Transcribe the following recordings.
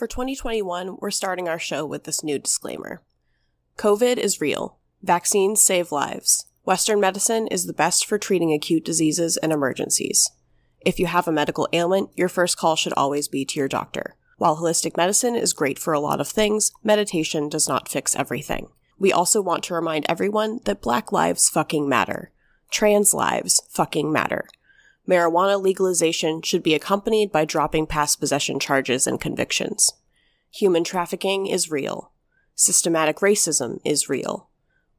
For 2021, we're starting our show with this new disclaimer COVID is real. Vaccines save lives. Western medicine is the best for treating acute diseases and emergencies. If you have a medical ailment, your first call should always be to your doctor. While holistic medicine is great for a lot of things, meditation does not fix everything. We also want to remind everyone that black lives fucking matter. Trans lives fucking matter. Marijuana legalization should be accompanied by dropping past possession charges and convictions. Human trafficking is real. Systematic racism is real.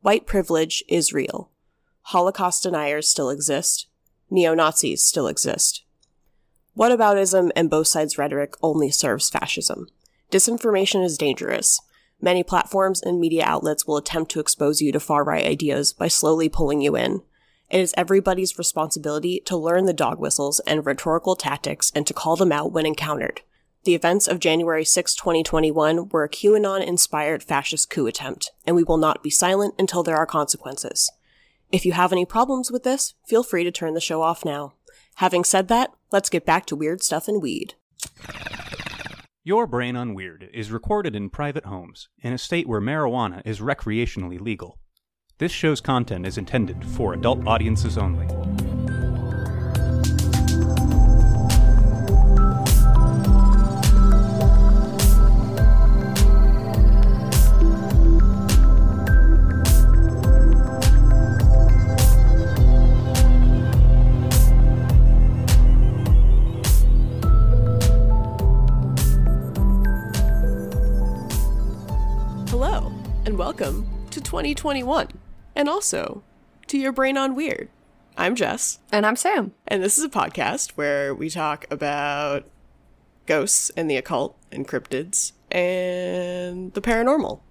White privilege is real. Holocaust deniers still exist. Neo Nazis still exist. Whataboutism and both sides rhetoric only serves fascism. Disinformation is dangerous. Many platforms and media outlets will attempt to expose you to far right ideas by slowly pulling you in. It is everybody's responsibility to learn the dog whistles and rhetorical tactics and to call them out when encountered. The events of January 6, 2021 were a QAnon inspired fascist coup attempt, and we will not be silent until there are consequences. If you have any problems with this, feel free to turn the show off now. Having said that, let's get back to weird stuff and weed. Your Brain on Weird is recorded in private homes in a state where marijuana is recreationally legal. This show's content is intended for adult audiences only. Hello, and welcome to 2021, and also to Your Brain on Weird. I'm Jess, And I'm Sam. and this is a podcast where we talk about ghosts and the occult and cryptids and the paranormal.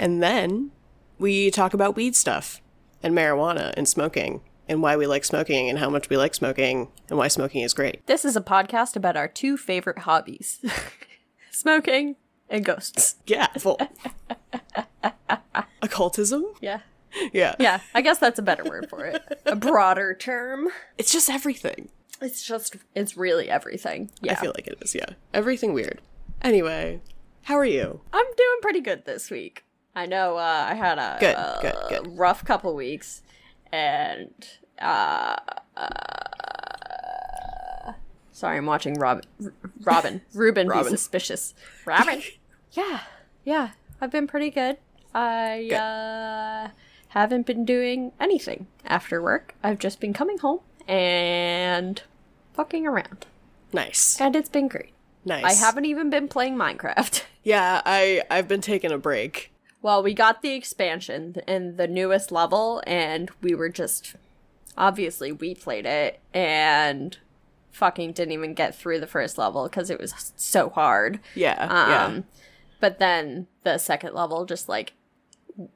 And then we talk about weed stuff and marijuana and smoking and why we like smoking and how much we like smoking and why smoking is great. This is a podcast about our two favorite hobbies smoking and ghosts. Yeah, full. Occultism? Yeah. Yeah. Yeah, I guess that's a better word for it. A broader term. It's just everything. It's just, it's really everything. Yeah. I feel like it is, yeah. Everything weird. Anyway, how are you? I'm doing pretty good this week. I know uh, I had a, Good, a good, good. rough couple weeks, and uh, uh, sorry, I'm watching Robin. R- Robin, Ruben, be suspicious. Robin. yeah, yeah, I've been pretty good. I uh, haven't been doing anything after work. I've just been coming home and fucking around, Nice. and it's been great. Nice. I haven't even been playing Minecraft. Yeah, I I've been taking a break. Well, we got the expansion and the newest level, and we were just obviously we played it and fucking didn't even get through the first level because it was so hard. Yeah. Um, yeah. but then the second level just like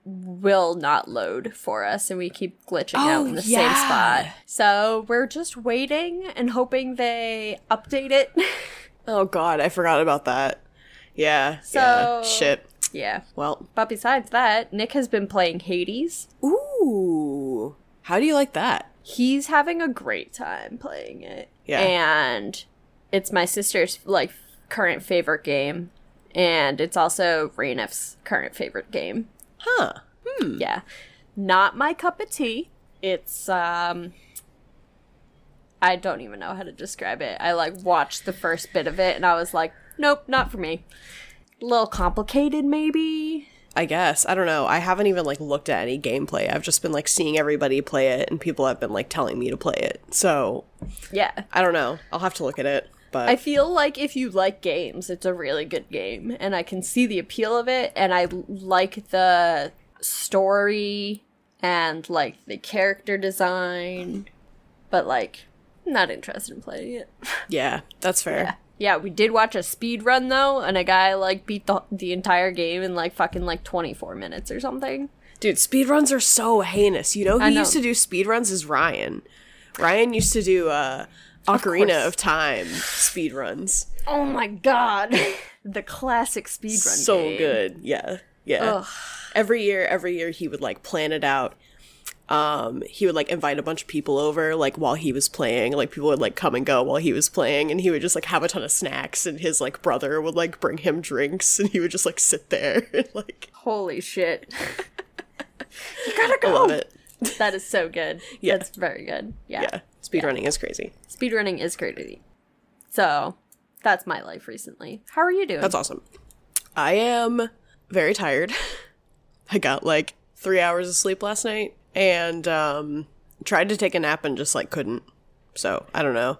will not load for us, and we keep glitching out Oh, in the yeah. same spot. So we're just waiting and hoping they update it. Oh god, I forgot about that. Yeah. So- yeah. Shit. yeah. Well. But besides that, Nick has been playing Hades. Ooh. How do you like that? he's having a great time playing it. Yeah. And it's my sister's like current favorite game. And it's also Rainif's current favorite game. Huh. Hmm. Yeah. Not my cup of tea. It's um I don't even know how to describe it. I like watched the first bit of it and I was like, nope, not for me. A little complicated maybe. I guess. I don't know. I haven't even like looked at any gameplay. I've just been like seeing everybody play it and people have been like telling me to play it. So, Yeah. I don't know. I'll have to look at it. But I feel like if you like games, it's a really good game, and I can see the appeal of it, and I like the story and like the character design, but like not interested in playing it. yeah, that's fair. Yeah, we did watch a speed run though, and a guy like beat the the entire game in like fucking like twenty four minutes or something. Dude, speedruns are so heinous. You know who know. used to do speedruns is Ryan. Ryan used to do uh Ocarina course. of Time speedruns. Oh my god, the classic speed run. So good. Yeah. Yeah. Ugh. Every year, every year he would like plan it out. um he would like invite a bunch of people over like while he was playing like people would like come and go while he was playing and he would just like have a ton of snacks and his like brother would like bring him drinks and he would just like sit there and like Holy shit. you gotta go. I love it That is so good. Yeah. That's very good. Yeah. yeah speedrunning is crazy Speedrunning is crazy. So, that's my life recently. How are you doing? that's awesome i am very tired i got like three hours of sleep last night and um tried to take a nap and just like couldn't so i don't know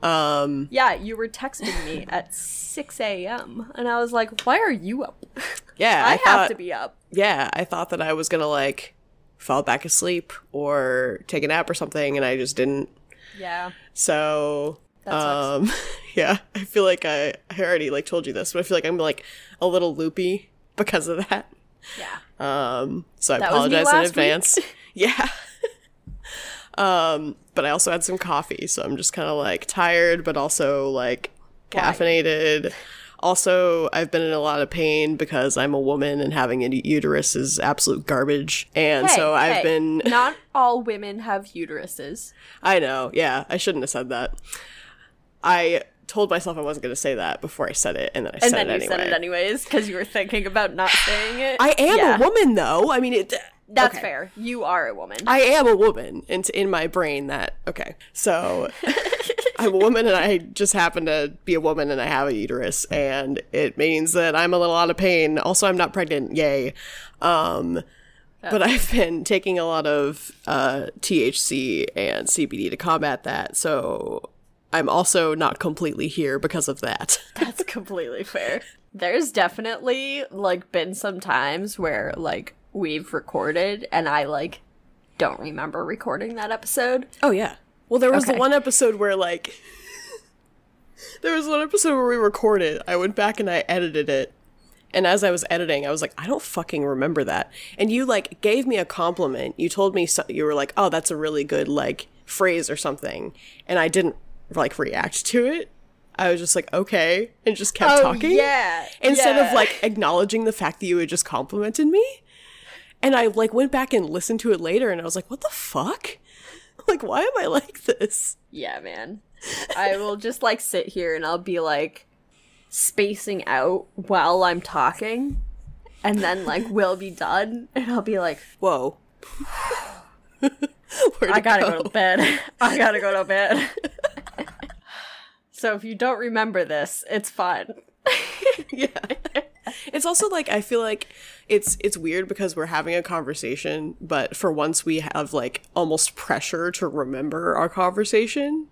um yeah, you were texting me at 6 a.m. And I was like, why are you up? yeah I, i, have to be up. yeah i thought that i was gonna like fall back asleep or take a nap or something and i just didn't Yeah. So um yeah, I feel like I I already like told you this, but I feel like I'm like a little loopy because of that. Yeah. Um so I That apologize in advance. yeah. um but I also had some coffee, so I'm just kind of like tired but also like Why? Also, I've been in a lot of pain because I'm a woman and having a uterus is absolute garbage. And Hey, so I've hey, been Not all women have uteruses. I know. Yeah, I shouldn't have said that. I told myself I wasn't going to say that before I said it, and then I And said then it you anyway. said it anyways because you were thinking about not saying it. I am Yeah. a woman, though. I mean, it. That's okay. fair. You are a woman. I am a woman, and in my brain, that okay. So I'm a woman, and I just happen to be a woman, and I have a uterus, and it means that I'm a little out of pain. Also, I'm not pregnant. Yay. Um, but I've been taking a lot of uh, THC and CBD to combat that, so I'm also not completely here because of that. That's completely fair. There's definitely like been some times where like we've recorded and I like don't remember recording that episode. Oh yeah. Well, there was Okay. the one episode where like there was one episode where we recorded. I went back and I edited it. And as I was editing, I was like, I don't fucking remember that. And you like gave me a compliment. You told me so- you were like, "Oh, that's a really good like phrase or something." And I didn't like react to it. I was just like, "Okay," and just kept Oh, talking. yeah, Instead yeah. of like acknowledging the fact that you had just complimented me. And I like went back and listened to it later and I was like, "What the fuck?" Like, why am I like this? Yeah, man. I will just like sit here and I'll be like spacing out while I'm talking. And then like we'll be done and I'll be like, Whoa. I gotta go? go to bed. I gotta go to bed. so if you don't remember this, it's fine. yeah. It's also like I feel like it's it's weird because we're having a conversation, but for once we have like almost pressure to remember our conversation.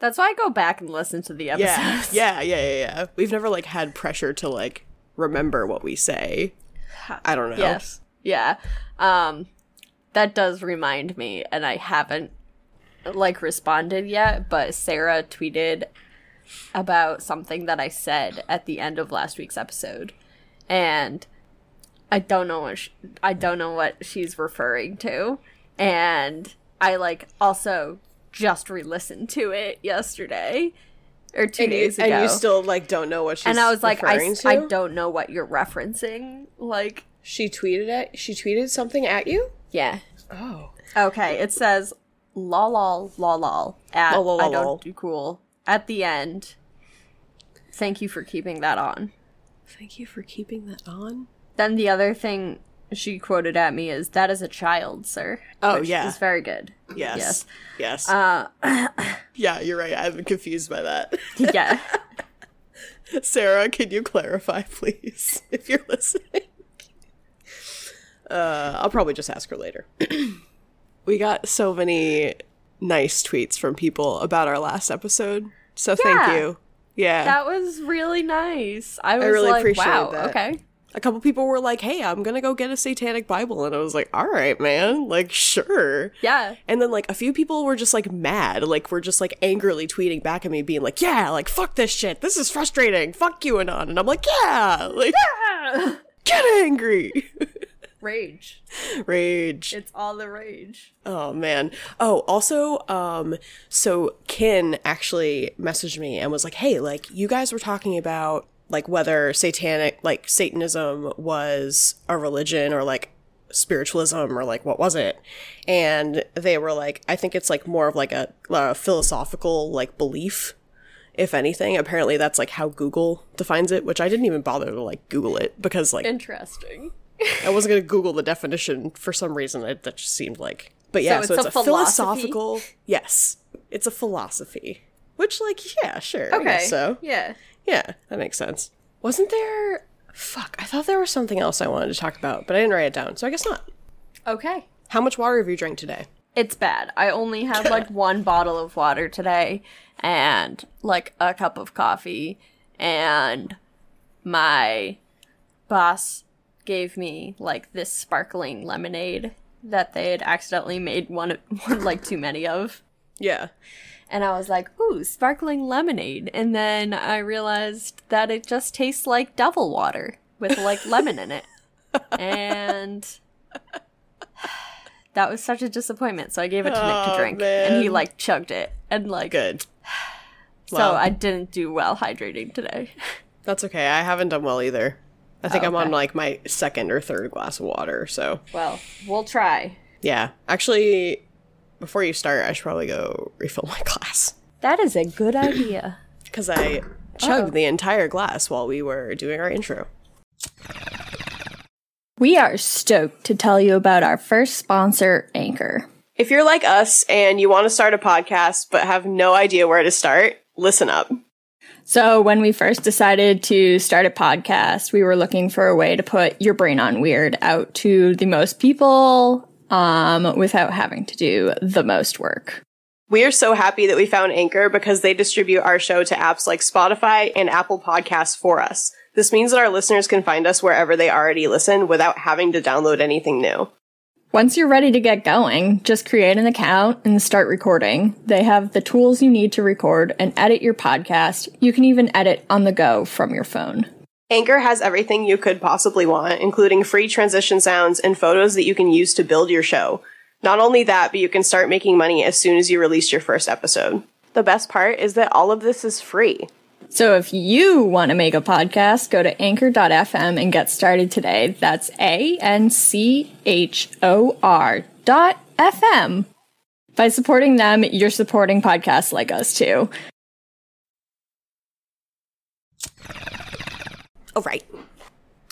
That's why I go back and listen to the Yeah. episodes. Yeah, yeah, yeah, yeah. We've never like had pressure to like remember what we say. I don't know. Yes. Yeah. Um that does remind me and I haven't like responded yet, but Sarah tweeted about something that I said at the end of last week's episode. And I don't know what sh I don't know what she's referring to. And I like also just re-listened to it yesterday or 2 And, you- days ago. and you still like don't know what she's referring to? and I was like, I, to? I don't know what you're referencing. Like, She tweeted at she tweeted something at you? yeah. Oh. Okay, it says lol lol lol lol at Lol, lol, I lol, lol. don't do cool at the end. Thank you for keeping that on. Thank you for keeping that on. Then the other thing she quoted at me is that is a child, sir. Oh, which yeah. is very good. Yes. Yes. Uh, yeah, you're right. I'm confused by that. yeah. Sarah, can you clarify, please, if you're listening? Uh, I'll probably just ask her later. we got so many nice tweets from people about our last episode, so thank you. Yeah, That was really nice. I was really like, appreciate wow, that. okay. a couple people were like, "Hey, I'm gonna go get a satanic Bible," and I was like, "All right, man, like sure." Yeah. And then like a few people were just like mad, like were just like angrily tweeting back at me, being like, "Yeah, like fuck this shit. This is frustrating. Fuck you, Anon." And I'm like, "Yeah, like get angry." Rage. Rage. It's all the rage. Oh man. Oh, also, um, so Kin actually messaged me and was like, "Hey, like you guys were talking about like whether satanic, like Satanism, was a religion or like spiritualism or like what was it? And they were like, I think it's like more of like a, a philosophical like belief, if anything. Apparently, that's like how Google defines it, which I didn't even bother to like Google it because like Interesting. I wasn't gonna Google the definition for some reason. It, that just seemed like, but yeah, it's so it's, a a, philosophical. Yes, it's a philosophy. Which, like, yeah, sure. I Okay. guess so Yeah. yeah, that makes sense. Wasn't there? Fuck, I thought there was something else I wanted to talk about, but I didn't write it down, so I guess not. Okay. How much water have you drank today? It's bad. I only had like one bottle of water today and like a cup of coffee and my boss gave me like this sparkling lemonade that they had accidentally made one, one like too many of. Yeah. And I was like, ooh, sparkling lemonade. And then I realized that it just tastes like devil water with like lemon in it. And that was such a disappointment. So I gave it to Nick to Oh, drink. And he like chugged it. And like, Good. so Wow. I didn't do well hydrating today. That's okay. I haven't done well either. I think Oh, I'm on like my second or third glass of water, so Well, we'll try. yeah. Actually, before you start, I should probably go refill my glass That is a good idea. because I chugged oh. the entire glass while we were doing our intro. We are stoked to tell you about our first sponsor, Anchor. If you're like us and you want to start a podcast but have no idea where to start, listen up. So, when we first decided to start a podcast, we were looking for a way to put your brain on weird out to the most people um, without having to do the most work. We are so happy that we found Anchor because they distribute our show to apps like Spotify and Apple Podcasts for us. This means that our listeners can find us wherever they already listen without having to download anything new. Once you're ready to get going, just create an account and start recording. They have the tools you need to record and edit your podcast. You can even edit on the go from your phone. Anchor has everything you could possibly want, including free transition sounds and photos that you can use to build your show. Not only that, but you can start making money as soon as you release your first episode. The best part is that all of this is free. So if you want to make a podcast, go to anchor.fm and get started today. That's A N C H O R dot FM. By supporting them, you're supporting podcasts like us too. All right.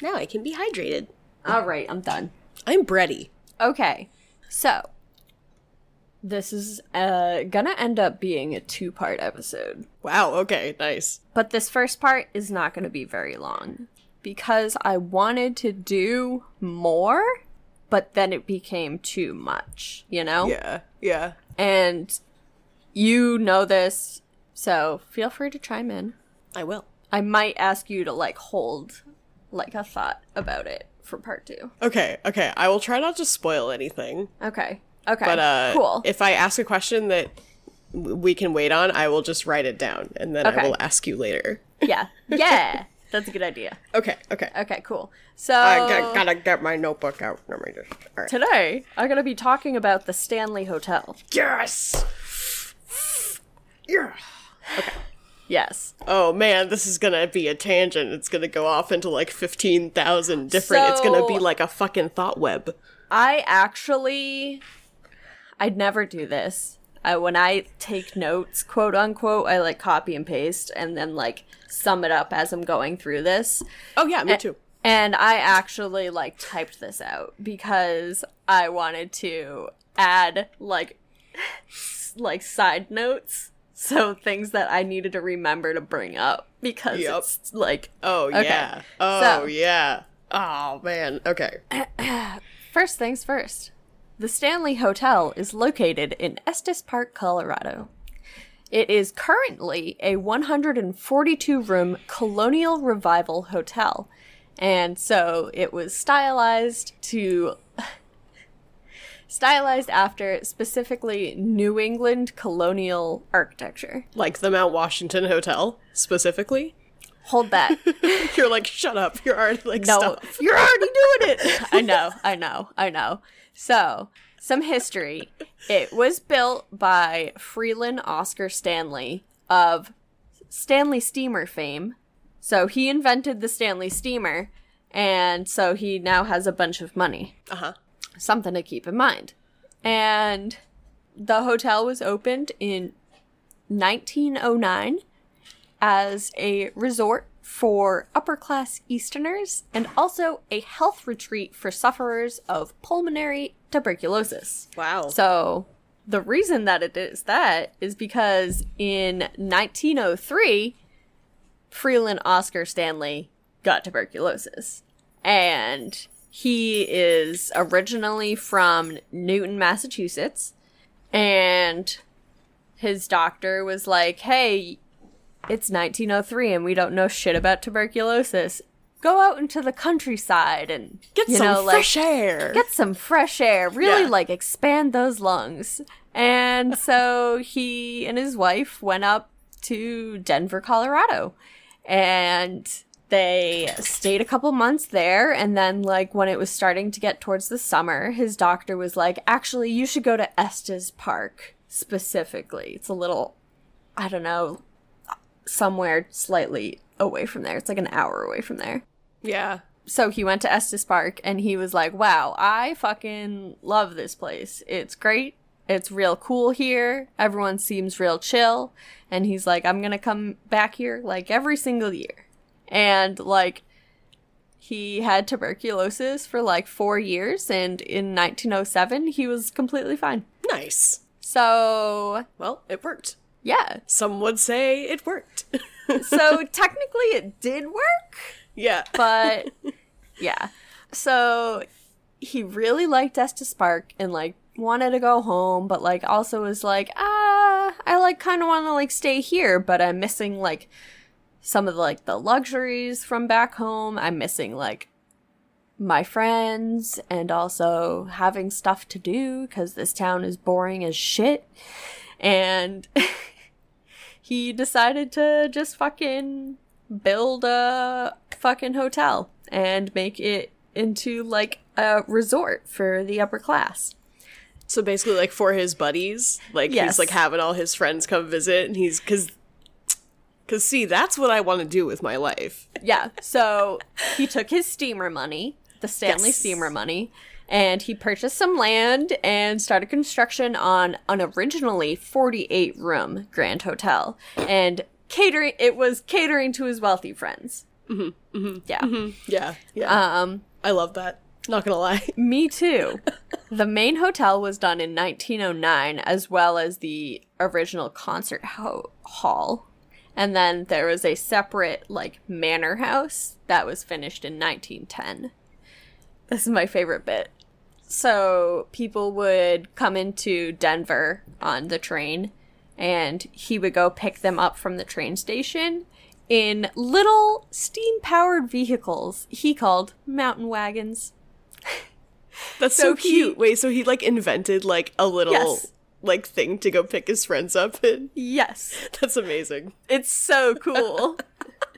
Now I can be hydrated. All right, I'm done. I'm bready. Okay, so this is uh, gonna end up being a two part episode. Wow, okay, nice. But this first part is not to be very long because I wanted to do more, but then it became too much, you know? Yeah, yeah. And you know this, so feel free to chime in. I will. I might ask you to like hold like a thought about it for part 2. Okay, okay. I will try not to spoil anything. Okay. Okay. But uh cool. if I ask a question that we can wait on, I will just write it down and then Okay. I will ask you later. yeah. Yeah. That's a good idea. Okay, okay. Okay, cool. So I gotta get my notebook out. All right. today I'm to be talking about the Stanley Hotel. Yes. Yeah. Okay. Yes. Oh man, this is gonna be a tangent. It's gonna go off into like fifteen thousand different. it's gonna be like a fucking thought web. I actually I'd never do this. I, when I take notes, quote unquote, I like copy and paste and then like sum it up as I'm going through this. Oh yeah, me too. And I actually like typed this out because I wanted to add like like side notes. So things that I needed to remember to bring up because Yep. it's like Oh Okay. yeah. Oh So- yeah. Oh man. Okay. First things first. The Stanley Hotel is located in Estes Park, Colorado. It is currently a 142 room colonial revival hotel. And so it was stylized to stylized after specifically New England colonial architecture. Like the Mount Washington Hotel specifically. Hold that. You're like, shut up. You're already like, No, stop. you're already doing it. I know, I know, I know. So, some history. It was built by Freeland Oscar Stanley of Stanley Steamer fame. So, he invented the Stanley Steamer, and so he now has a bunch of money. Uh huh. something to keep in mind. And the hotel was opened in 1909 as a resort for upper class Easterners and also a health retreat for sufferers of pulmonary tuberculosis. Wow. So the reason that it is that is because in 1903, Freeland Oscar Stanley got tuberculosis. And he is originally from Newton, Massachusetts. And his doctor was like, hey, it's 1903 and we don't know shit about tuberculosis. Go out into the countryside and Get some know, like, fresh air. get some fresh air really Yeah. like expand those lungs and so he and his wife went up to denver colorado and they stayed a couple months there and then like when it was starting to get towards the summer his doctor was like actually you should go to estes park specifically it's a little i don't know somewhere slightly away from there it's like an hour away from there yeah. so he went to Estes Park and he was like, wow, I fucking love this place. It's great. It's real cool here. Everyone seems real chill. And he's like, I'm gonna come back here like every single year. And like, he had tuberculosis for like four years. And in 1907, he was completely fine. Nice. So, Well, it worked. Yeah. Some would say it worked. So technically it did work. yeah. but yeah. So he really liked Estes Park and like wanted to go home, but like also was like, ah, I like kind of want to like stay here, but I'm missing like some of the, like the luxuries from back home. I'm missing like my friends and also having stuff to do because this town is boring as shit. And he decided to just fucking build a fucking hotel and make it into like a resort for the upper class. So basically, like for his buddies, like Yes. he's like having all his friends come visit, and he's because, because see, that's what I want to do with my life. Yeah. So he took his steamer money, the Stanley Yes. steamer money, and he purchased some land and started construction on an originally 48 room grand hotel. And catering, it was catering to his wealthy friends. Mm-hmm, Yeah. Yeah, yeah, Um, I love that. Not gonna lie. Me too. the main hotel was done in 1909, as well as the original concert ho- hall. And then there was a separate, like, manor house that was finished in 1910. This is my favorite bit. So, people would come into Denver on the train, and he would go pick them up from the train station in little steam powered vehicles he called mountain wagons. That's So so, he- cute. Wait, so he like invented like a little Yes. like thing to go pick his friends up in. Yes. That's amazing. It's so cool.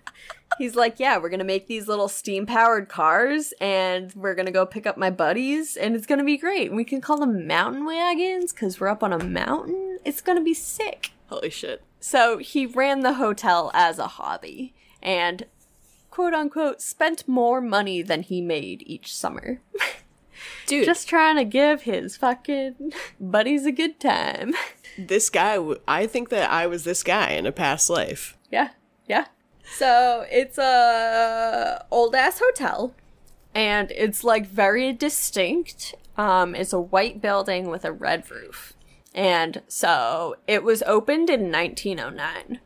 He's like, yeah, we're gonna make these little steam powered cars and we're gonna go pick up my buddies and it's gonna be great. We can call them mountain wagons because we're up on a mountain. It's gonna be sick. Holy shit. So he ran the hotel as a hobby and quote unquote spent more money than he made each summer. Dude, Just trying to give his fucking buddies a good time. this guy, I think that I was this guy in a past life. Yeah, yeah. So it's a old ass hotel, and it's like very distinct. Um, it's a white building with a red roof, and so it was opened in 1909.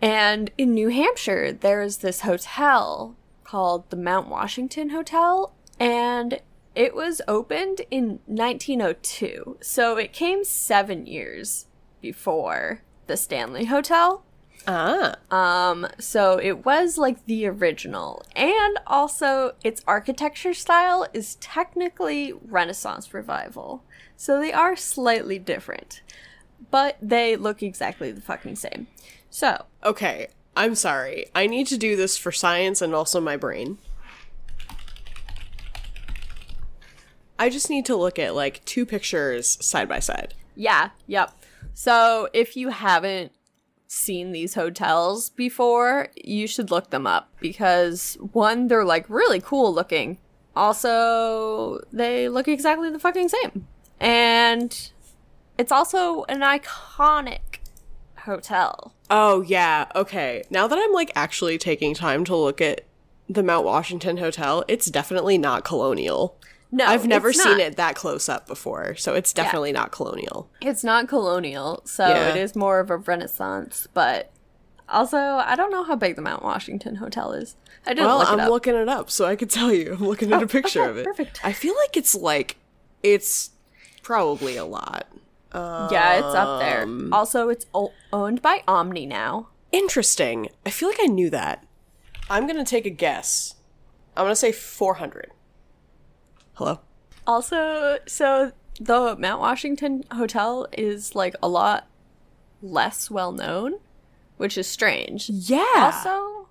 And in New Hampshire, there's this hotel called the Mount Washington Hotel, and it was opened in 1902. So it came seven years before the Stanley Hotel. Ah. Um, so it was like the original, and also its architecture style is technically Renaissance revival. So they are slightly different, but they look exactly the fucking same. So, Okay, I'm sorry. I need to do this for science and also my brain. I just need to look at like two pictures side by side. yeah, yep. So if you haven't seen these hotels before, you should look them up because one, they're like really cool looking, Also, they look exactly the fucking same. And it's also an iconic hotel. Oh yeah, okay. Now that I'm like actually taking time to look at the Mount Washington Hotel, it's definitely not colonial. No, I've never seen it that close up before, so it's definitely not colonial. It's not colonial, so Yeah. it is more of a renaissance, but also I don't know how big the Mount Washington Hotel is. I didn't Well, look it I'm up. Oh, looking it up, so I could tell you. I'm looking at a picture okay, of it. perfect. I feel like it's like it's probably a lot. yeah, it's up there. Um, Also, it's o- owned by Omni now. Interesting. I feel like I knew that. I'm gonna take a guess. I'm gonna say 400. Also, so the Mount Washington Hotel is like a lot less well known, which is strange. Yeah. Also,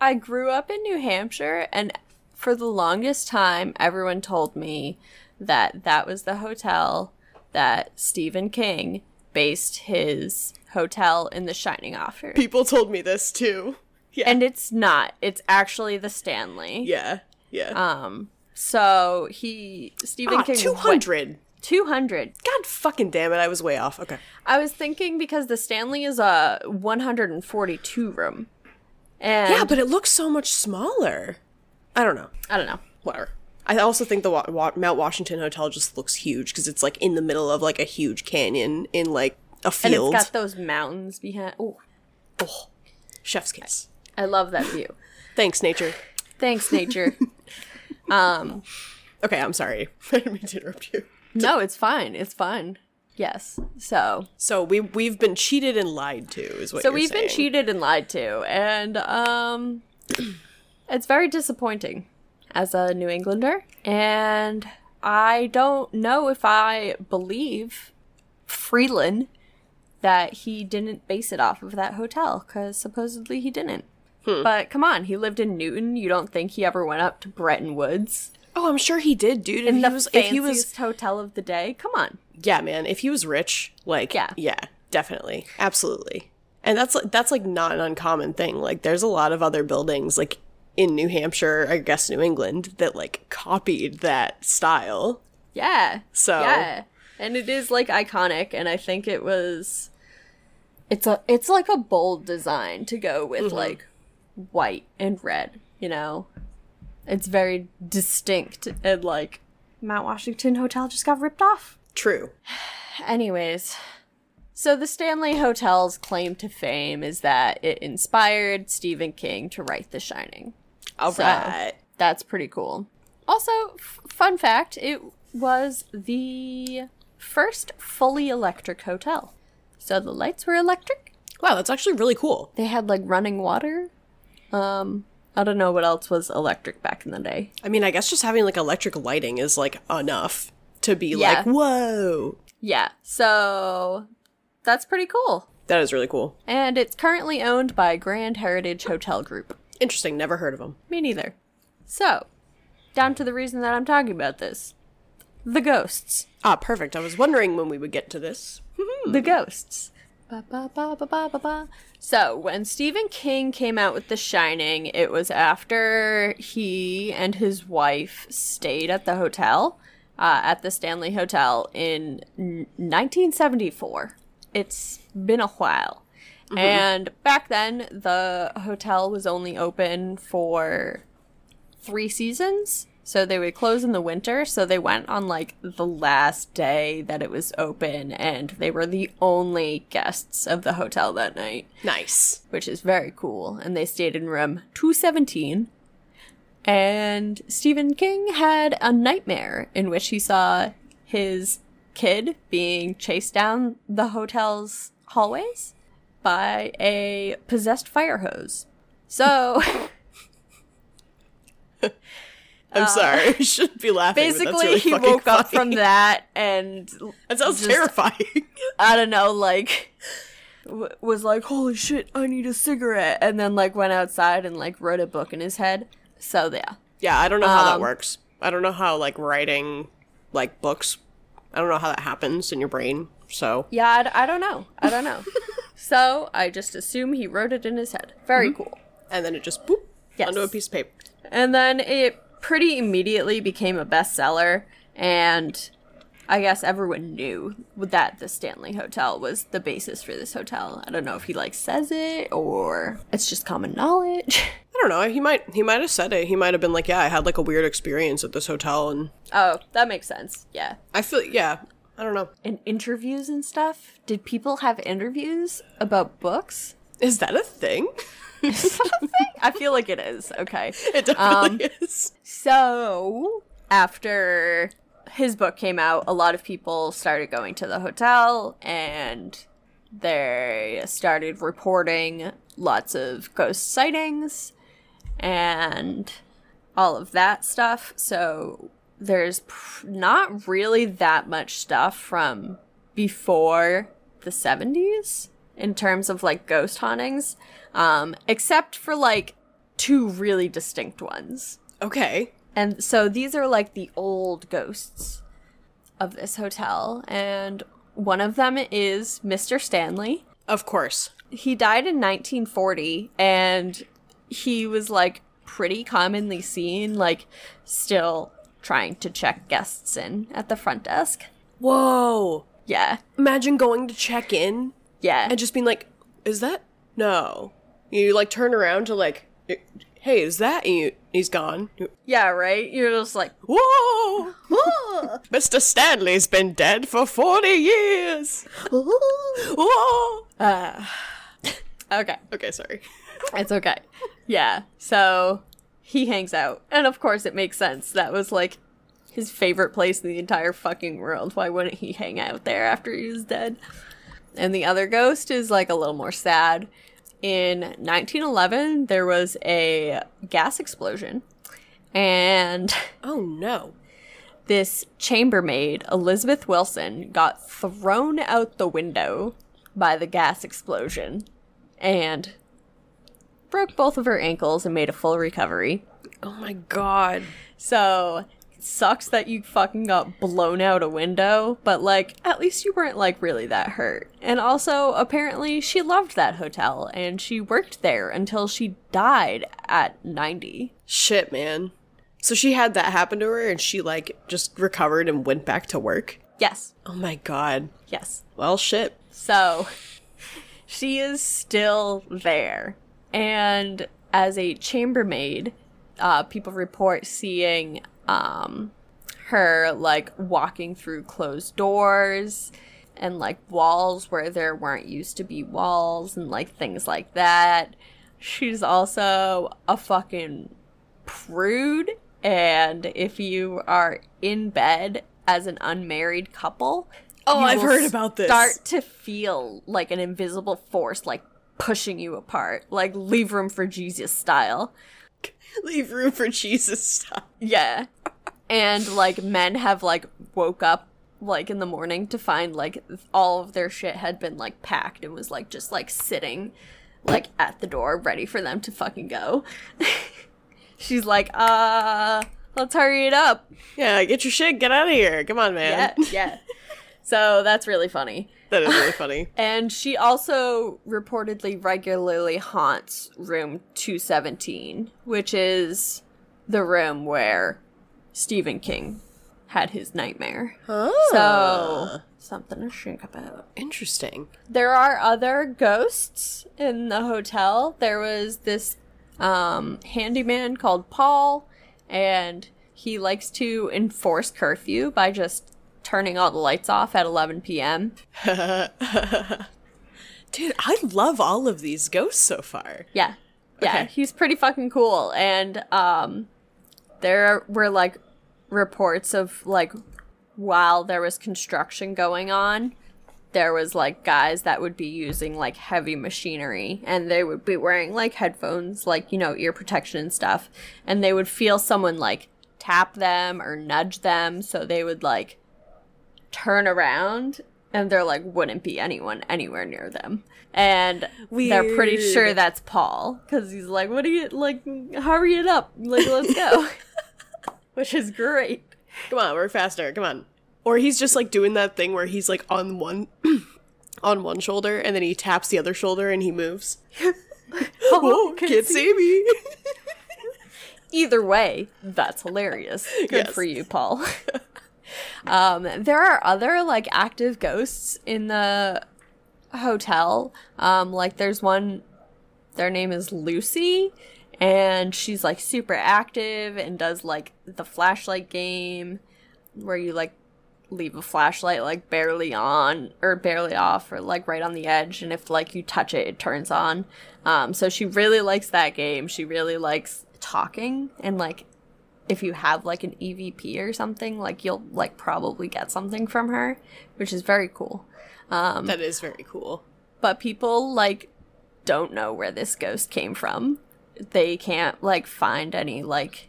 I grew up in New Hampshire, and for the longest time, everyone told me that that was the hotel that Stephen King based his hotel in The Shining off people told me this too. Yeah. And it's not. It's actually the Stanley. yeah. Yeah. Um. So he Stephen ah, King 200. Two hundred. God fucking damn it, I was way off. Okay. I was thinking because the Stanley is a 142 room. And Yeah, but it looks so much smaller. I don't know. I don't know. Whatever. I also think the Wa- Wa- Mount Washington Hotel just looks huge because it's like in the middle of like a huge canyon in like a field. And it's got those mountains behind. Oh, oh, chef's kiss. I love that view. Thanks, nature. Thanks, nature. um, Okay, I'm sorry. I didn't mean to interrupt you. no, it's fine. It's fine. Yes. So, So we we've been cheated and lied to, is what so we've been cheated and lied to, and um, it's very disappointing as a New Englander, and I don't know if I believe Freeland that he didn't base it off of that hotel because supposedly he didn't. Hmm. But come on, he lived in Newton. You don't think he ever went up to Bretton Woods Oh, I'm sure he did, dude. If in he the was, if fanciest he was, hotel of the day? Come on. yeah, man. If he was rich, like, Yeah. yeah, definitely, absolutely. And that's like that's like not an uncommon thing. Like, there's a lot of other buildings, like in New Hampshire, I guess New England, that like copied that style. Yeah. So- yeah, and it is like iconic, and I think it was. It's a it's like a bold design to go with Mm-hmm. like white and red. You know, it's very distinct and like Mount Washington Hotel just got ripped off. True. Anyways, so the Stanley Hotel's claim to fame is that it inspired Stephen King to write The Shining. All So- right. That's pretty cool. Also, f- fun fact, it was the first fully electric hotel. So the lights were electric. Wow, that's actually really cool. They had like running water. Um I don't know what else was electric back in the day. I mean, I guess just having like electric lighting is like enough to be Yeah. like, whoa. Yeah. So that's pretty cool. That is really cool. And it's currently owned by Grand Heritage Hotel Group. Interesting. Never heard of them. Me neither. So, down to the reason that I'm talking about this. The ghosts. Ah, perfect. I was wondering when we would get to this. The ghosts. Ba, ba, ba, ba, ba, ba, ba. So, when Stephen King came out with The Shining, it was after he and his wife stayed at the hotel, uh, at the Stanley Hotel in 1974. It's been a while. And back then, the hotel was only open for three seasons. So they would close in the winter. So they went on like the last day that it was open, and they were the only guests of the hotel that night, Nice. which is very cool. And they stayed in room 217. And Stephen King had a nightmare in which he saw his kid being chased down the hotel's hallways by a possessed fire hose. So. I'm sorry. I shouldn't be laughing. Uh, Basically, really he woke up from that and That sounds just- terrifying. I don't know, like w- was like, "Holy shit, I need a cigarette," and then like went outside and like wrote a book in his head. So yeah, yeah, I don't know how that Um, works. I don't know how like writing like books. I don't know how that happens in your brain. So yeah, I, d- I don't know, I don't know. so I just assume he wrote it in his head. Very cool. and then it just boop Yes. onto a piece of paper. And then it pretty immediately became a bestseller, and I guess everyone knew that the Stanley Hotel was the basis for this hotel. I don't know if he like says it or it's just common knowledge. I don't know. He might he might have said it. He might have been like, "Yeah, I had like a weird experience at this hotel," and oh, that makes sense. Yeah. I feel yeah. I don't know. In interviews and stuff, did people have interviews about books? Is that a thing? I feel like it is. Okay. It definitely um, is. So, after his book came out, a lot of people started going to the hotel and they started reporting lots of ghost sightings and all of that stuff. So, there's pr- not really that much stuff from before the 70s in terms of like ghost hauntings, um, except for like two really distinct ones. Okay. And so these are like the old ghosts of this hotel. And one of them is Mr. Stanley. Of course. He died in 1940 and he was like pretty commonly seen, like still trying to check guests in at the front desk. Whoa. Yeah. Imagine going to check in Yeah. and just being like, "Is that no?" You like turn around to like, "Hey, is that?" And you, he's gone. Yeah, right? You're just like, Whoa! Mr. Stanley's been dead for forty years. Whoa! Ah. okay. Okay, sorry. It's okay. Yeah. So he hangs out. And of course, it makes sense. That was like his favorite place in the entire fucking world. Why wouldn't he hang out there after he was dead? And the other ghost is like a little more sad. In 1911, there was a gas explosion. And Oh no. this chambermaid, Elizabeth Wilson, got thrown out the window by the gas explosion and broke both of her ankles and made a full recovery. Oh my god. So, sucks that you fucking got blown out a window, but like, at least you weren't like really that hurt. And also, apparently, she loved that hotel and she worked there until she died at 90. Shit, man. So she had that happen to her and she like just recovered and went back to work. Yes, Oh my god. yes. Well, shit. So she is still there. And as a chambermaid, uh, people report seeing um, her like walking through closed doors and like walls where there weren't used to be walls and like things like that. She's also a fucking prude. And if you are in bed as an unmarried couple, Oh, you I've heard about this. Start to feel like an invisible force, like pushing you apart, like leave room for Jesus style. Leave room for Jesus stuff. Yeah, and like men have like woke up like in the morning to find like all of their shit had been like packed and was like just like sitting like at the door ready for them to fucking go. She's like, uh, let's hurry it up. Yeah, get your shit, get out of here. Come on, man. Yeah, yeah. So that's really funny. That is really funny. And she also reportedly regularly haunts room 217, which is the room where Stephen King had his nightmare. Oh. So, something to think about. interesting. There are other ghosts in the hotel. There was this um, handyman called Paul, and he likes to enforce curfew by just turning all the lights off at 11 p.m. Dude, I love all of these ghosts so far. Yeah. Yeah, Okay. he's pretty fucking cool. And um there were like reports of like while there was construction going on, there was like guys that would be using like heavy machinery and they would be wearing like headphones, like, you know, ear protection and stuff, and they would feel someone like tap them or nudge them, so they would like turn around and there like wouldn't be anyone anywhere near them. And they're pretty sure that's Paul because he's like, "What are you like? Hurry it up! Like, let's go." Which is great. Come on, work faster. Come on. Or he's just like doing that thing where he's like on one on one shoulder and then he taps the other shoulder and he moves. Oh, Whoa, can can't see me. Either way, that's hilarious. Good Yes. for you, Paul. Um, there are other like active ghosts in the hotel. Um, like there's one. Their name is Lucy, and she's like super active and does like the flashlight game, where you like leave a flashlight like barely on or barely off or like right on the edge and if like you touch it it turns on um so she really likes that game she really likes talking and like if you have like an evp or something like you'll like probably get something from her which is very cool um That is very cool. but people like don't know where this ghost came from. They can't like find any like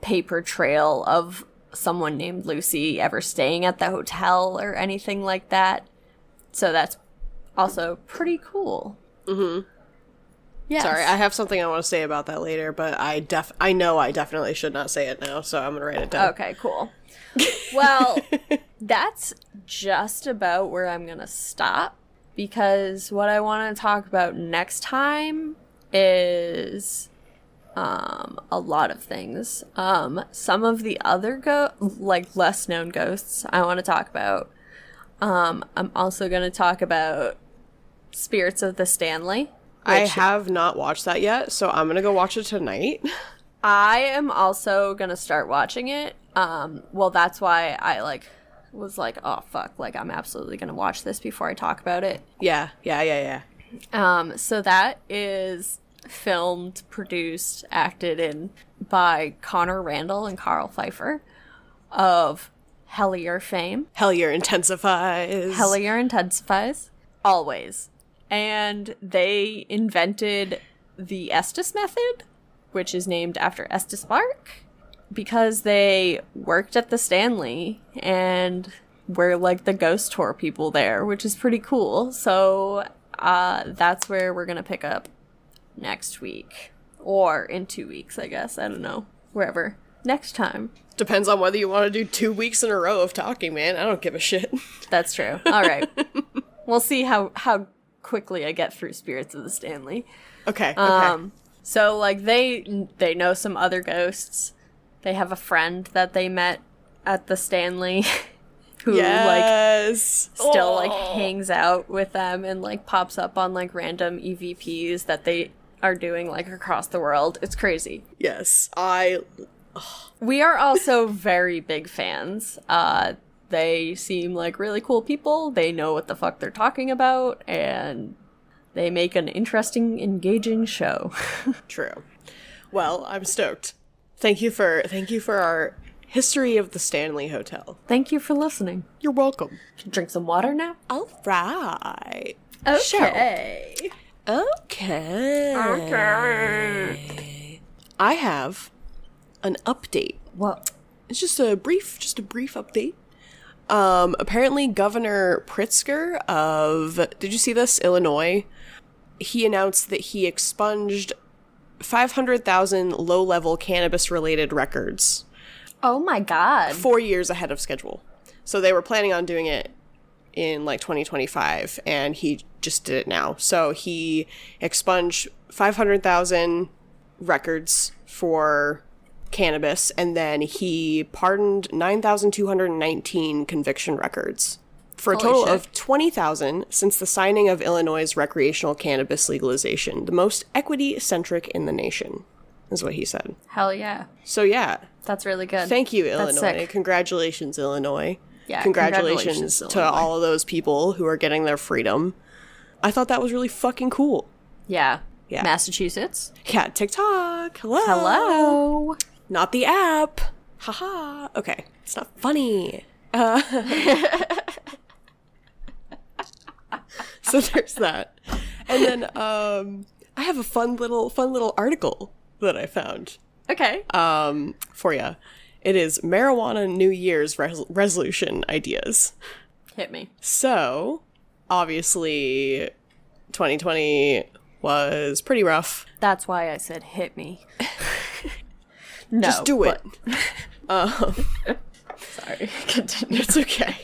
paper trail of someone named Lucy ever staying at the hotel or anything like that. So that's also pretty cool. Mhm. Yes. Sorry, I have something I want to say about that later, but I def I know I definitely should not say it now, so I'm gonna write it down. Okay, cool. Well, that's just about where I'm going to stop because what I want to talk about next time is um a lot of things. Um some of the other go like less known ghosts I want to talk about. Um I'm also going to talk about Spirits of the Stanley. I have not watched that yet, so I'm gonna go watch it tonight. I am also gonna start watching it. Um, well, that's why I like was like, oh fuck, like I'm absolutely gonna watch this before I talk about it. yeah, yeah, yeah, yeah. Um, so that is filmed, produced, acted in by Connor Randall and Karl Pfeiffer of Hellier fame. Hellier intensifies. Hellier intensifies always. And they invented the Estes method, which is named after Estes Park, because they worked at the Stanley and were like the ghost tour people there, which is pretty cool. So uh, that's where we're gonna pick up next week. Or in two weeks, I guess. I don't know. Wherever. Next time. Depends on whether you want to do two weeks in a row of talking, man. I don't give a shit. That's true. All right. we'll see how how quickly I get through Spirits of the Stanley. Okay, okay. Um so like they they know some other ghosts. They have a friend that they met at the Stanley who like yes. still like Oh. hangs out with them and like pops up on like random EVPs that they are doing like across the world. It's crazy. Yes, I. We are also very big fans. Uh, they seem like really cool people. They know what the fuck they're talking about, and they make an interesting, engaging show. True. Well, I'm stoked. Thank you for thank you for our history of the Stanley Hotel. Thank you for listening. You're welcome. Drink some water now. All right. Okay. Okay. Okay. I have an update. Well, It's just a brief, just a brief update. Um, apparently, Governor Pritzker of did you see this Illinois? He announced that he expunged five hundred thousand low-level cannabis-related records oh my god. four years ahead of schedule. So they were planning on doing it in like 2025, and he just did it now. So he expunged 500,000 records for cannabis, and then he pardoned 9,219 conviction records. For a Holy total shit. of 20,000 since the signing of Illinois' recreational cannabis legalization, the most equity centric in the nation, is what he said. Hell yeah. So, yeah, That's really good. Thank you, That's Illinois. sick. Congratulations, Illinois. Yeah, Congratulations, congratulations, to Illinois. all of those people who are getting their freedom. I thought that was really fucking cool. Yeah. Yeah. Massachusetts. Yeah, TikTok. Hello. Hello. Not the app. Haha. Okay, it's not funny. Uh, so there's that. And then um I have a fun little fun little article that I found. Okay. um, for you. It is marijuana New Year's res- resolution ideas. Hit me. So, obviously, 2020 was pretty rough. That's why I said hit me. no. Just do it. but- Sorry. Continue. It's okay.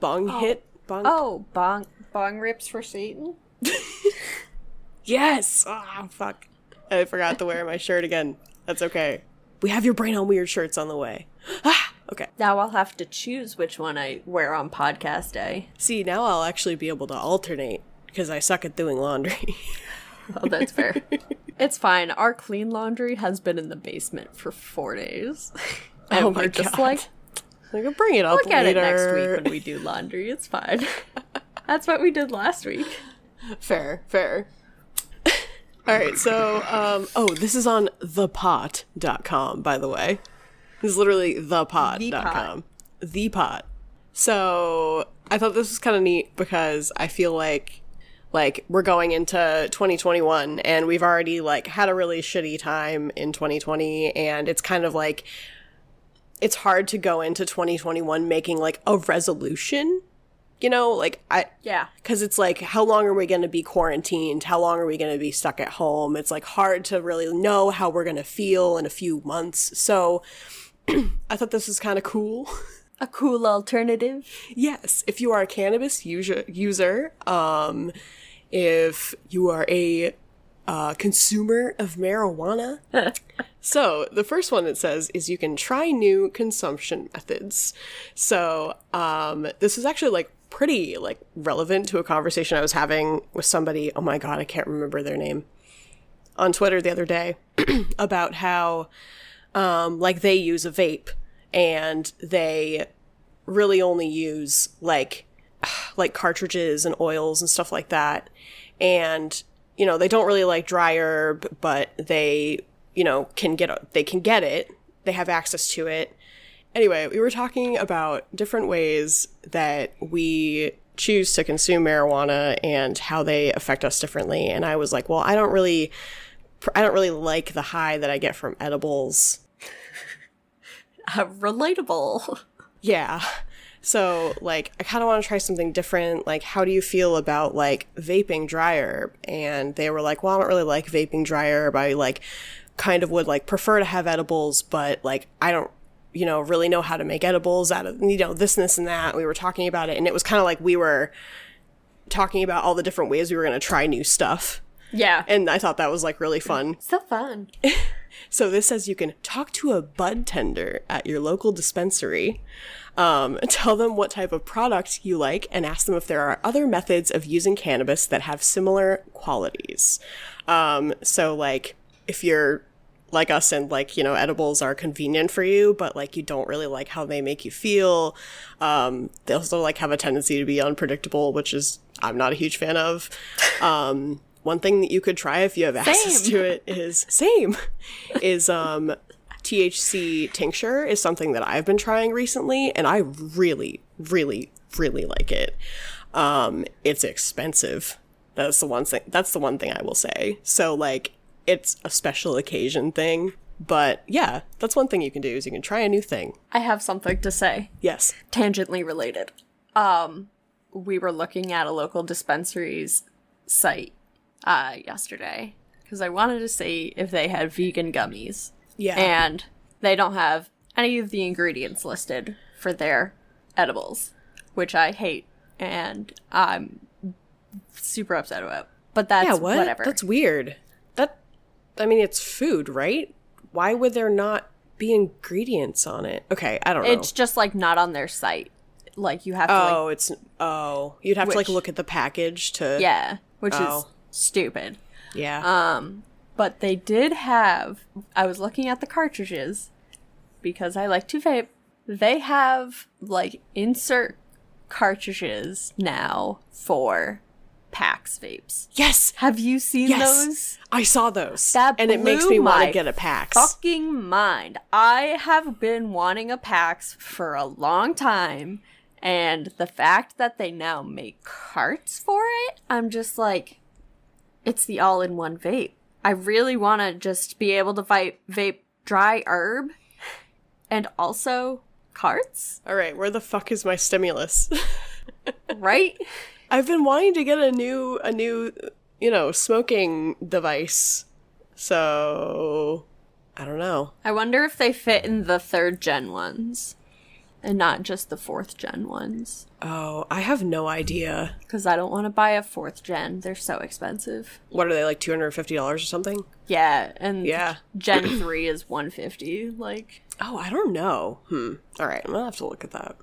Bong hit. Bong. Oh, bong bong rips for Satan? yes. Ah, fuck. I forgot to wear my shirt again. That's okay. We have your brain on weird shirts on the way. Ah, okay. Now I'll have to choose which one I wear on podcast day. See, now I'll actually be able to alternate because I suck at doing laundry. Oh, that's fair. it's fine. Our clean laundry has been in the basement for four days. And Oh my we're just God. like, I can bring it up look at it next week when we do laundry. It's fine. that's what we did last week. Fair, fair. All right, so um oh, this is on thepot.com by the way. This is literally thepot.com. The pot. So, I thought this was kind of neat because I feel like like we're going into 2021 and we've already like had a really shitty time in 2020 and it's kind of like it's hard to go into 2021 making like a resolution. You know, like I Yeah. because it's like how long are we going to be quarantined how long are we going to be stuck at home it's like hard to really know how we're going to feel in a few months so i thought this was kind of cool A cool alternative. yes. If you are a cannabis user user um if you are a uh, consumer of marijuana. So the first one it says is you can try new consumption methods. So um, this is actually like pretty like relevant to a conversation i was having with somebody oh my god i can't remember their name on twitter the other day about how um, like they use a vape and they really only use like like cartridges and oils and stuff like that. And you know they don't really like dry herb but they you know can get they can get it. They have access to it. Anyway we were talking about different ways that we choose to consume marijuana and how they affect us differently. And i was like well i don't really i don't really like the high that i get from edibles Uh, relatable. Yeah. So, like, I kind of want to try something different. Like, how do you feel about, like, vaping dry herb? And they were like, well, I don't really like vaping dry herb. I, like, kind of would, like, prefer to have edibles, but, like, I don't, you know, really know how to make edibles out of, you know, this this and that. We were talking about it, and it was kind of like we were talking about all the different ways we were going to try new stuff. Yeah. And I thought that was, like, really fun. so fun. So this says you can talk to a bud tender at your local dispensary, um, tell them what type of product you like, and ask them if there are other methods of using cannabis that have similar qualities. Um, so like if you're like us and like you know edibles are convenient for you but like you don't really like how they make you feel um they also like have a tendency to be unpredictable which is i'm not a huge fan of um one thing that you could try if you have access Same. to it is same is um THC tincture is something that I've been trying recently and I really really really like it. Um it's expensive. That's the one thing that's the one thing I will say. So like it's a special occasion thing, but yeah, that's one thing you can do is you can try a new thing. I have something to say. Yes. tangentially related. Um, we were looking at a local dispensary's site uh, yesterday because I wanted to see if they had vegan gummies, Yeah. and they don't have any of the ingredients listed for their edibles, which I hate and I'm super upset about. But that's yeah, what? whatever. That's weird. That I mean it's food, right? Why would there not be ingredients on it? Okay, I don't know. it's just like not on their site. Like you have to like oh, it's oh, you'd have to like look at the package to yeah, which is Oh. Stupid. yeah. Um, but they did have. I was looking at the cartridges because I like to vape. They have like insert cartridges now for PAX vapes. yes. Have you seen Yes. those? I saw those. That and it makes me want to get a PAX. Fucking mind. I have been wanting a PAX for a long time, and the fact that they now make carts for it, I'm just like, it's the all-in-one vape. I really want to just be able to vape, vape dry herb, and also carts, All right, where the fuck is my stimulus? right? I've been wanting to get a new a new you know, smoking device. So I don't know. I wonder if they fit in the third gen ones. And not just the fourth gen ones. Oh, I have no idea. Because I don't want to buy a fourth gen. They're so expensive. What are they like two hundred fifty dollars or something? Yeah, and Yeah. Gen 3 is 150. Like, Oh, I don't know. Hmm. All right, I'm gonna have to look at that.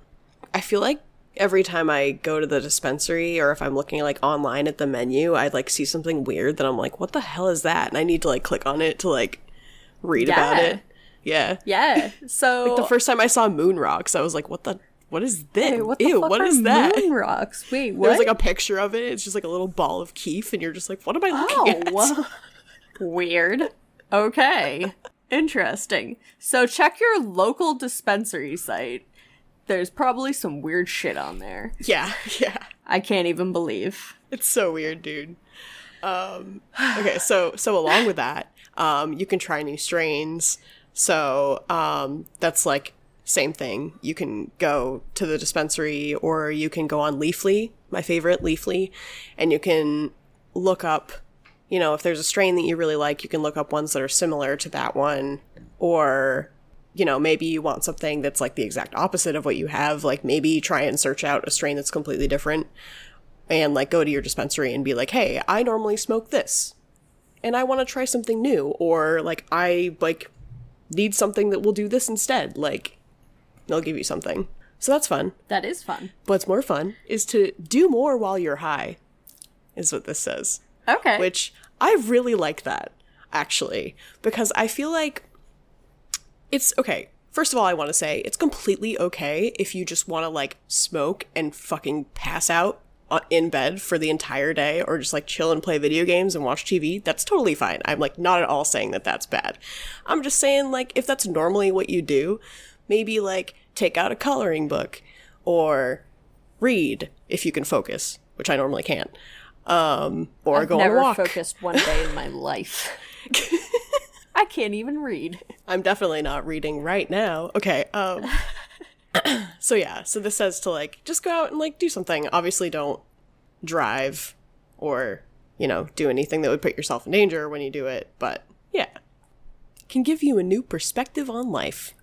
I feel like every time I go to the dispensary or if I'm looking like online at the menu, I'd like see something weird that I'm like, what the hell is that? And I need to like click on it to like read about it. Yeah. yeah. So, like The first time I saw moon rocks, I was like, what the what is this? Wait, what the Ew, fuck what is that? moon rocks? Wait, what? There's like a picture of it. It's just like a little ball of keef, and you're just like, what am I looking at? Oh, weird. Okay. Interesting. So check your local dispensary site. There's probably some weird shit on there. Yeah, yeah. I can't even believe. It's so weird, dude. Um, okay, so so along with that, um, you can try new strains. So um, that's like same thing. You can go to the dispensary, or you can go on Leafly, my favorite Leafly, and you can look up. You know, if there's a strain that you really like, you can look up ones that are similar to that one, or you know, maybe you want something that's like the exact opposite of what you have. Like maybe try and search out a strain that's completely different and like go to your dispensary and be like, "Hey, I normally smoke this, and I want to try something new," or like I like need something that will do this instead. Like they'll give you something, so that's fun. That is fun. What's more fun is to do more while you're high, is what this says. Okay. Which I really like that actually because I feel like it's okay. First of all, I want to say it's completely okay if you just want to like smoke and fucking pass out in bed for the entire day or just like chill and play video games and watch TV. That's totally fine. I'm like not at all saying that that's bad. I'm just saying like if that's normally what you do, maybe like take out a coloring book or read if you can focus, which I normally can't. Um, or I've go on a walk. focused one day in my life. I can't even read. I'm definitely not reading right now. Okay. Um So yeah, so this says to like just go out and like do something. Obviously don't drive or, you know, do anything that would put yourself in danger when you do it, but yeah. Can give you a new perspective on life.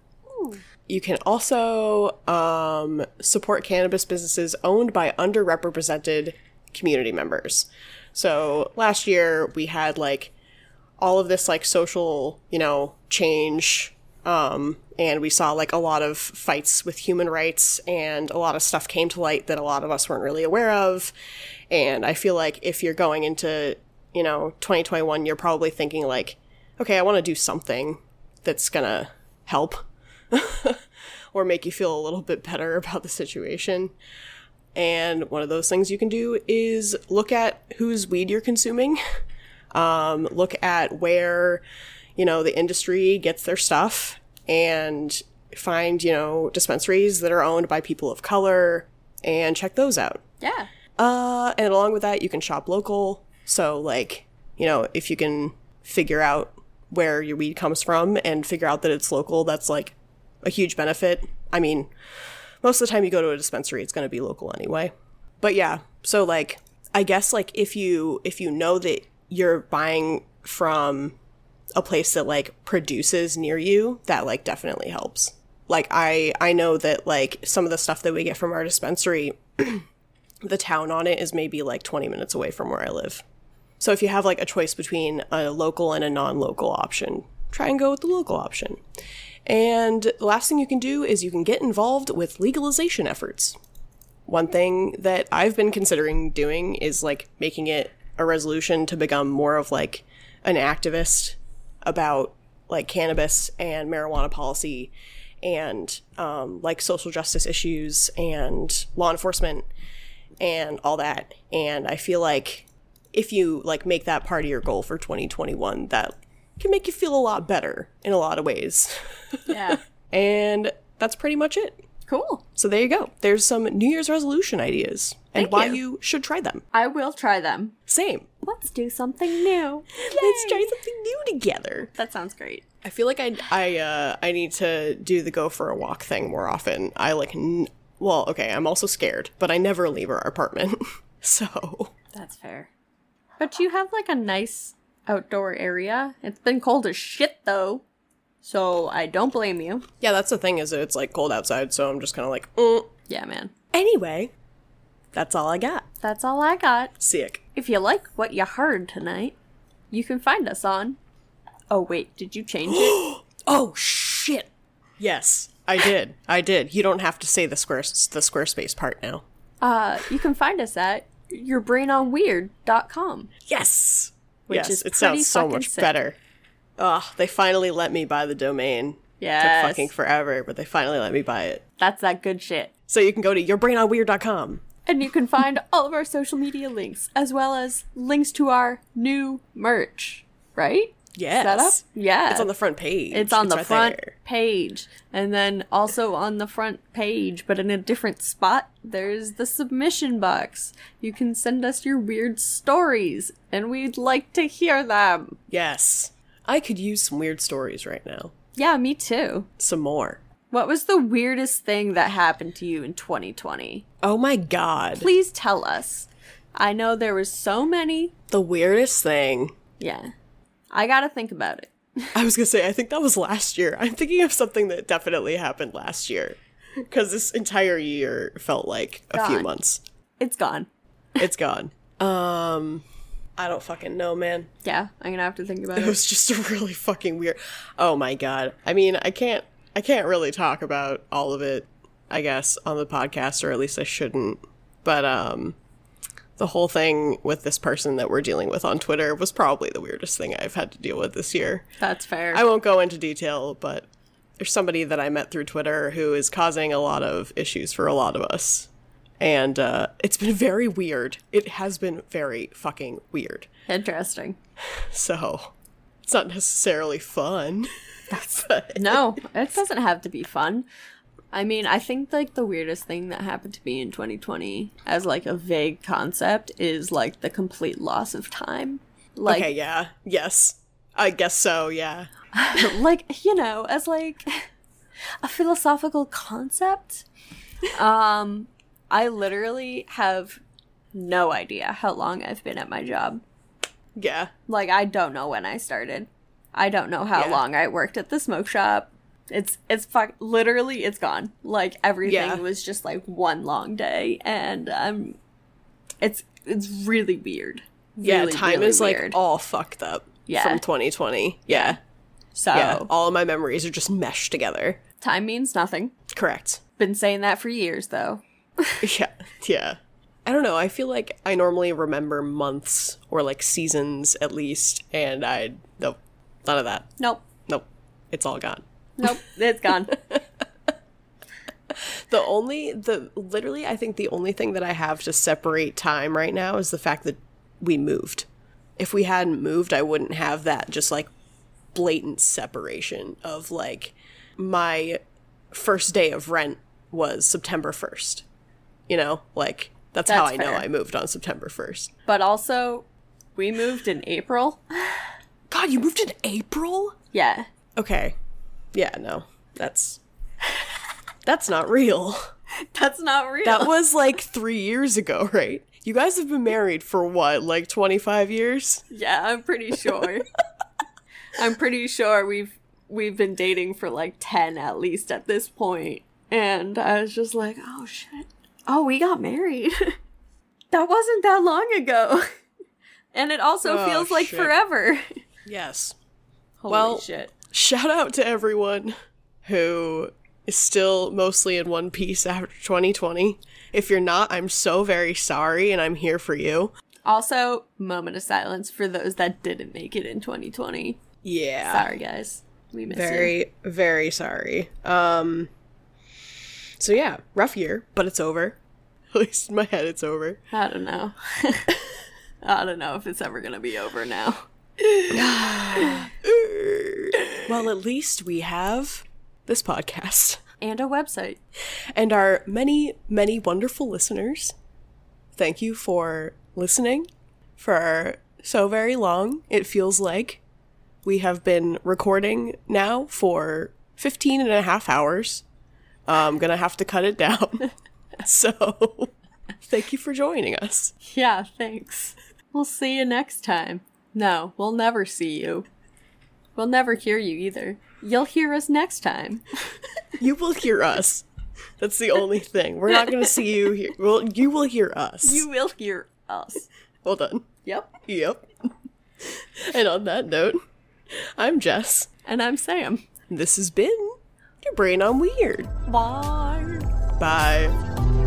You can also um, support cannabis businesses owned by underrepresented community members. So last year we had like all of this like social, you know, change. Um, and we saw like a lot of fights with human rights and a lot of stuff came to light that a lot of us weren't really aware of. And I feel like if you're going into, you know, 2021, you're probably thinking like, okay, I want to do something that's gonna help or make you feel a little bit better about the situation. And one of those things you can do is look at whose weed you're consuming. Um, look at where, you know, the industry gets their stuff and find, you know, dispensaries that are owned by people of color and check those out. Yeah. Uh, and along with that, you can shop local. So, like, you know, if you can figure out where your weed comes from and figure out that it's local, that's like a huge benefit. I mean, most of the time you go to a dispensary, it's going to be local anyway. But yeah, so like, I guess like if you if you know that you're buying from a place that like produces near you, that like definitely helps. Like I I know that like some of the stuff that we get from our dispensary the town on it is maybe like 20 minutes away from where I live. So if you have like a choice between a local and a non-local option, try and go with the local option. And the last thing you can do is you can get involved with legalization efforts. One thing that I've been considering doing is like making it a resolution to become more of like an activist about like cannabis and marijuana policy and um, like social justice issues and law enforcement and all that. And I feel like if you like make that part of your goal for 2021, that can make you feel a lot better in a lot of ways. Yeah. and that's pretty much it. Cool. So there you go. There's some New Year's resolution ideas and Thank why you. you should try them. I will try them. Same. Let's do something new. Let's try something new together. That sounds great. I feel like I I uh I need to do the go for a walk thing more often. I like n- well, okay, I'm also scared, but I never leave our apartment. so, That's fair. But you have like a nice outdoor area. It's been cold as shit though. So I don't blame you. Yeah, that's the thing is that it's like cold outside, so I'm just kind of like, mm. Yeah, man. anyway. That's all I got. That's all I got. Sick. If you like what you heard tonight, you can find us on. Oh, wait, did you change it? Oh shit. Yes, I did. I did. You don't have to say the square the Squarespace part now. Uh, you can find us at yourbrainonweird.com. Yes. Which yes, is it sounds so much sick. better. Ugh, they finally let me buy the domain. Yeah. Took fucking forever, but they finally let me buy it. That's that good shit. So you can go to yourbrainonweird.com. And you can find all of our social media links, as well as links to our new merch, right? Yes. Set up? Yeah. It's on the front page. It's on the right front there. page. And then also on the front page, but in a different spot, there's the submission box. You can send us your weird stories, and we'd like to hear them. Yes. I could use some weird stories right now. Yeah, me too. Some more. What was the weirdest thing that happened to you in 2020? Oh my god. Please tell us. I know there was so many. The weirdest thing. Yeah. I gotta think about it. I was gonna say, I think that was last year. I'm thinking of something that definitely happened last year. Because this entire year felt like a few months. It's gone. It's gone. Um, I don't fucking know, man. Yeah, I'm gonna have to think about It it. was just a really fucking weird. Oh my god. I mean, I can't. I can't really talk about all of it. I guess on the podcast, or at least I shouldn't. But um, the whole thing with this person that we're dealing with on Twitter was probably the weirdest thing I've had to deal with this year. That's fair. I won't go into detail, but there's somebody that I met through Twitter who is causing a lot of issues for a lot of us. And uh, it's been very weird. It has been very fucking weird. Interesting. So it's not necessarily fun. but No, it doesn't have to be fun. I mean, I think like the weirdest thing that happened to me in 2020 as like a vague concept is like the complete loss of time. Like okay, yeah. Yes. I guess so, yeah. like you know, as like a philosophical concept. Um I literally have no idea how long I've been at my job. Yeah. Like I don't know when I started. I don't know how Yeah. long I worked at the smoke shop. It's it's fuck literally it's gone. Like everything Yeah. was just like one long day and um it's it's really weird. Yeah, Really, time really is like all fucked up Yeah. from 2020. Yeah. so Yeah. All of my memories are just meshed together. time means nothing. Correct. Been saying that for years though. Yeah, yeah. I don't know. I feel like I normally remember months or like seasons at least, and I nope, none of that. Nope. Nope, it's all gone. Nope. It's gone. The only the literally, I think the only thing that I have to separate time right now is the fact that we moved. If we hadn't moved, I wouldn't have that just like blatant separation of like my first day of rent was September first. You know, like that's, how That's I know. I moved on September first. but also we moved in April. God, you moved in April? Yeah. Okay. Yeah, no. That's That's not real. That's not real. That was like 3 years ago, right? You guys have been married for what, like 25 years? Yeah, I'm pretty sure. I'm pretty sure we've we've been dating for like 10 at least at this point. And I was just like, "Oh shit. Oh, we got married." that wasn't that long ago. and it also Oh, feels like shit. forever. Yes. Holy Well- shit. Shout out to everyone who is still mostly in one piece after 2020. If you're not, I'm so very sorry and I'm here for you. Also, moment of silence for those that didn't make it in 2020. Yeah. Sorry guys. We miss you. Very, very sorry. Um So yeah, rough year, but it's over. At least in my head it's over. I don't know. I don't know if it's ever going to be over now. Well, at least we have this podcast And a website. and our many, many wonderful listeners. Thank you for listening for so very long. It feels like we have been recording now for 15 and a half hours. I'm gonna have to cut it down. so, thank you for joining us. Yeah, thanks. We'll see you next time. No, we'll never see you. We'll never hear you either. You'll hear us next time. You will hear us. That's the only thing. We're not going to see you here. Well, you will hear us. You will hear us. Hold done. Yep. Yep. and on that note, I'm Jess. And I'm Sam. This has been Brain on Weird. Bye. Bye.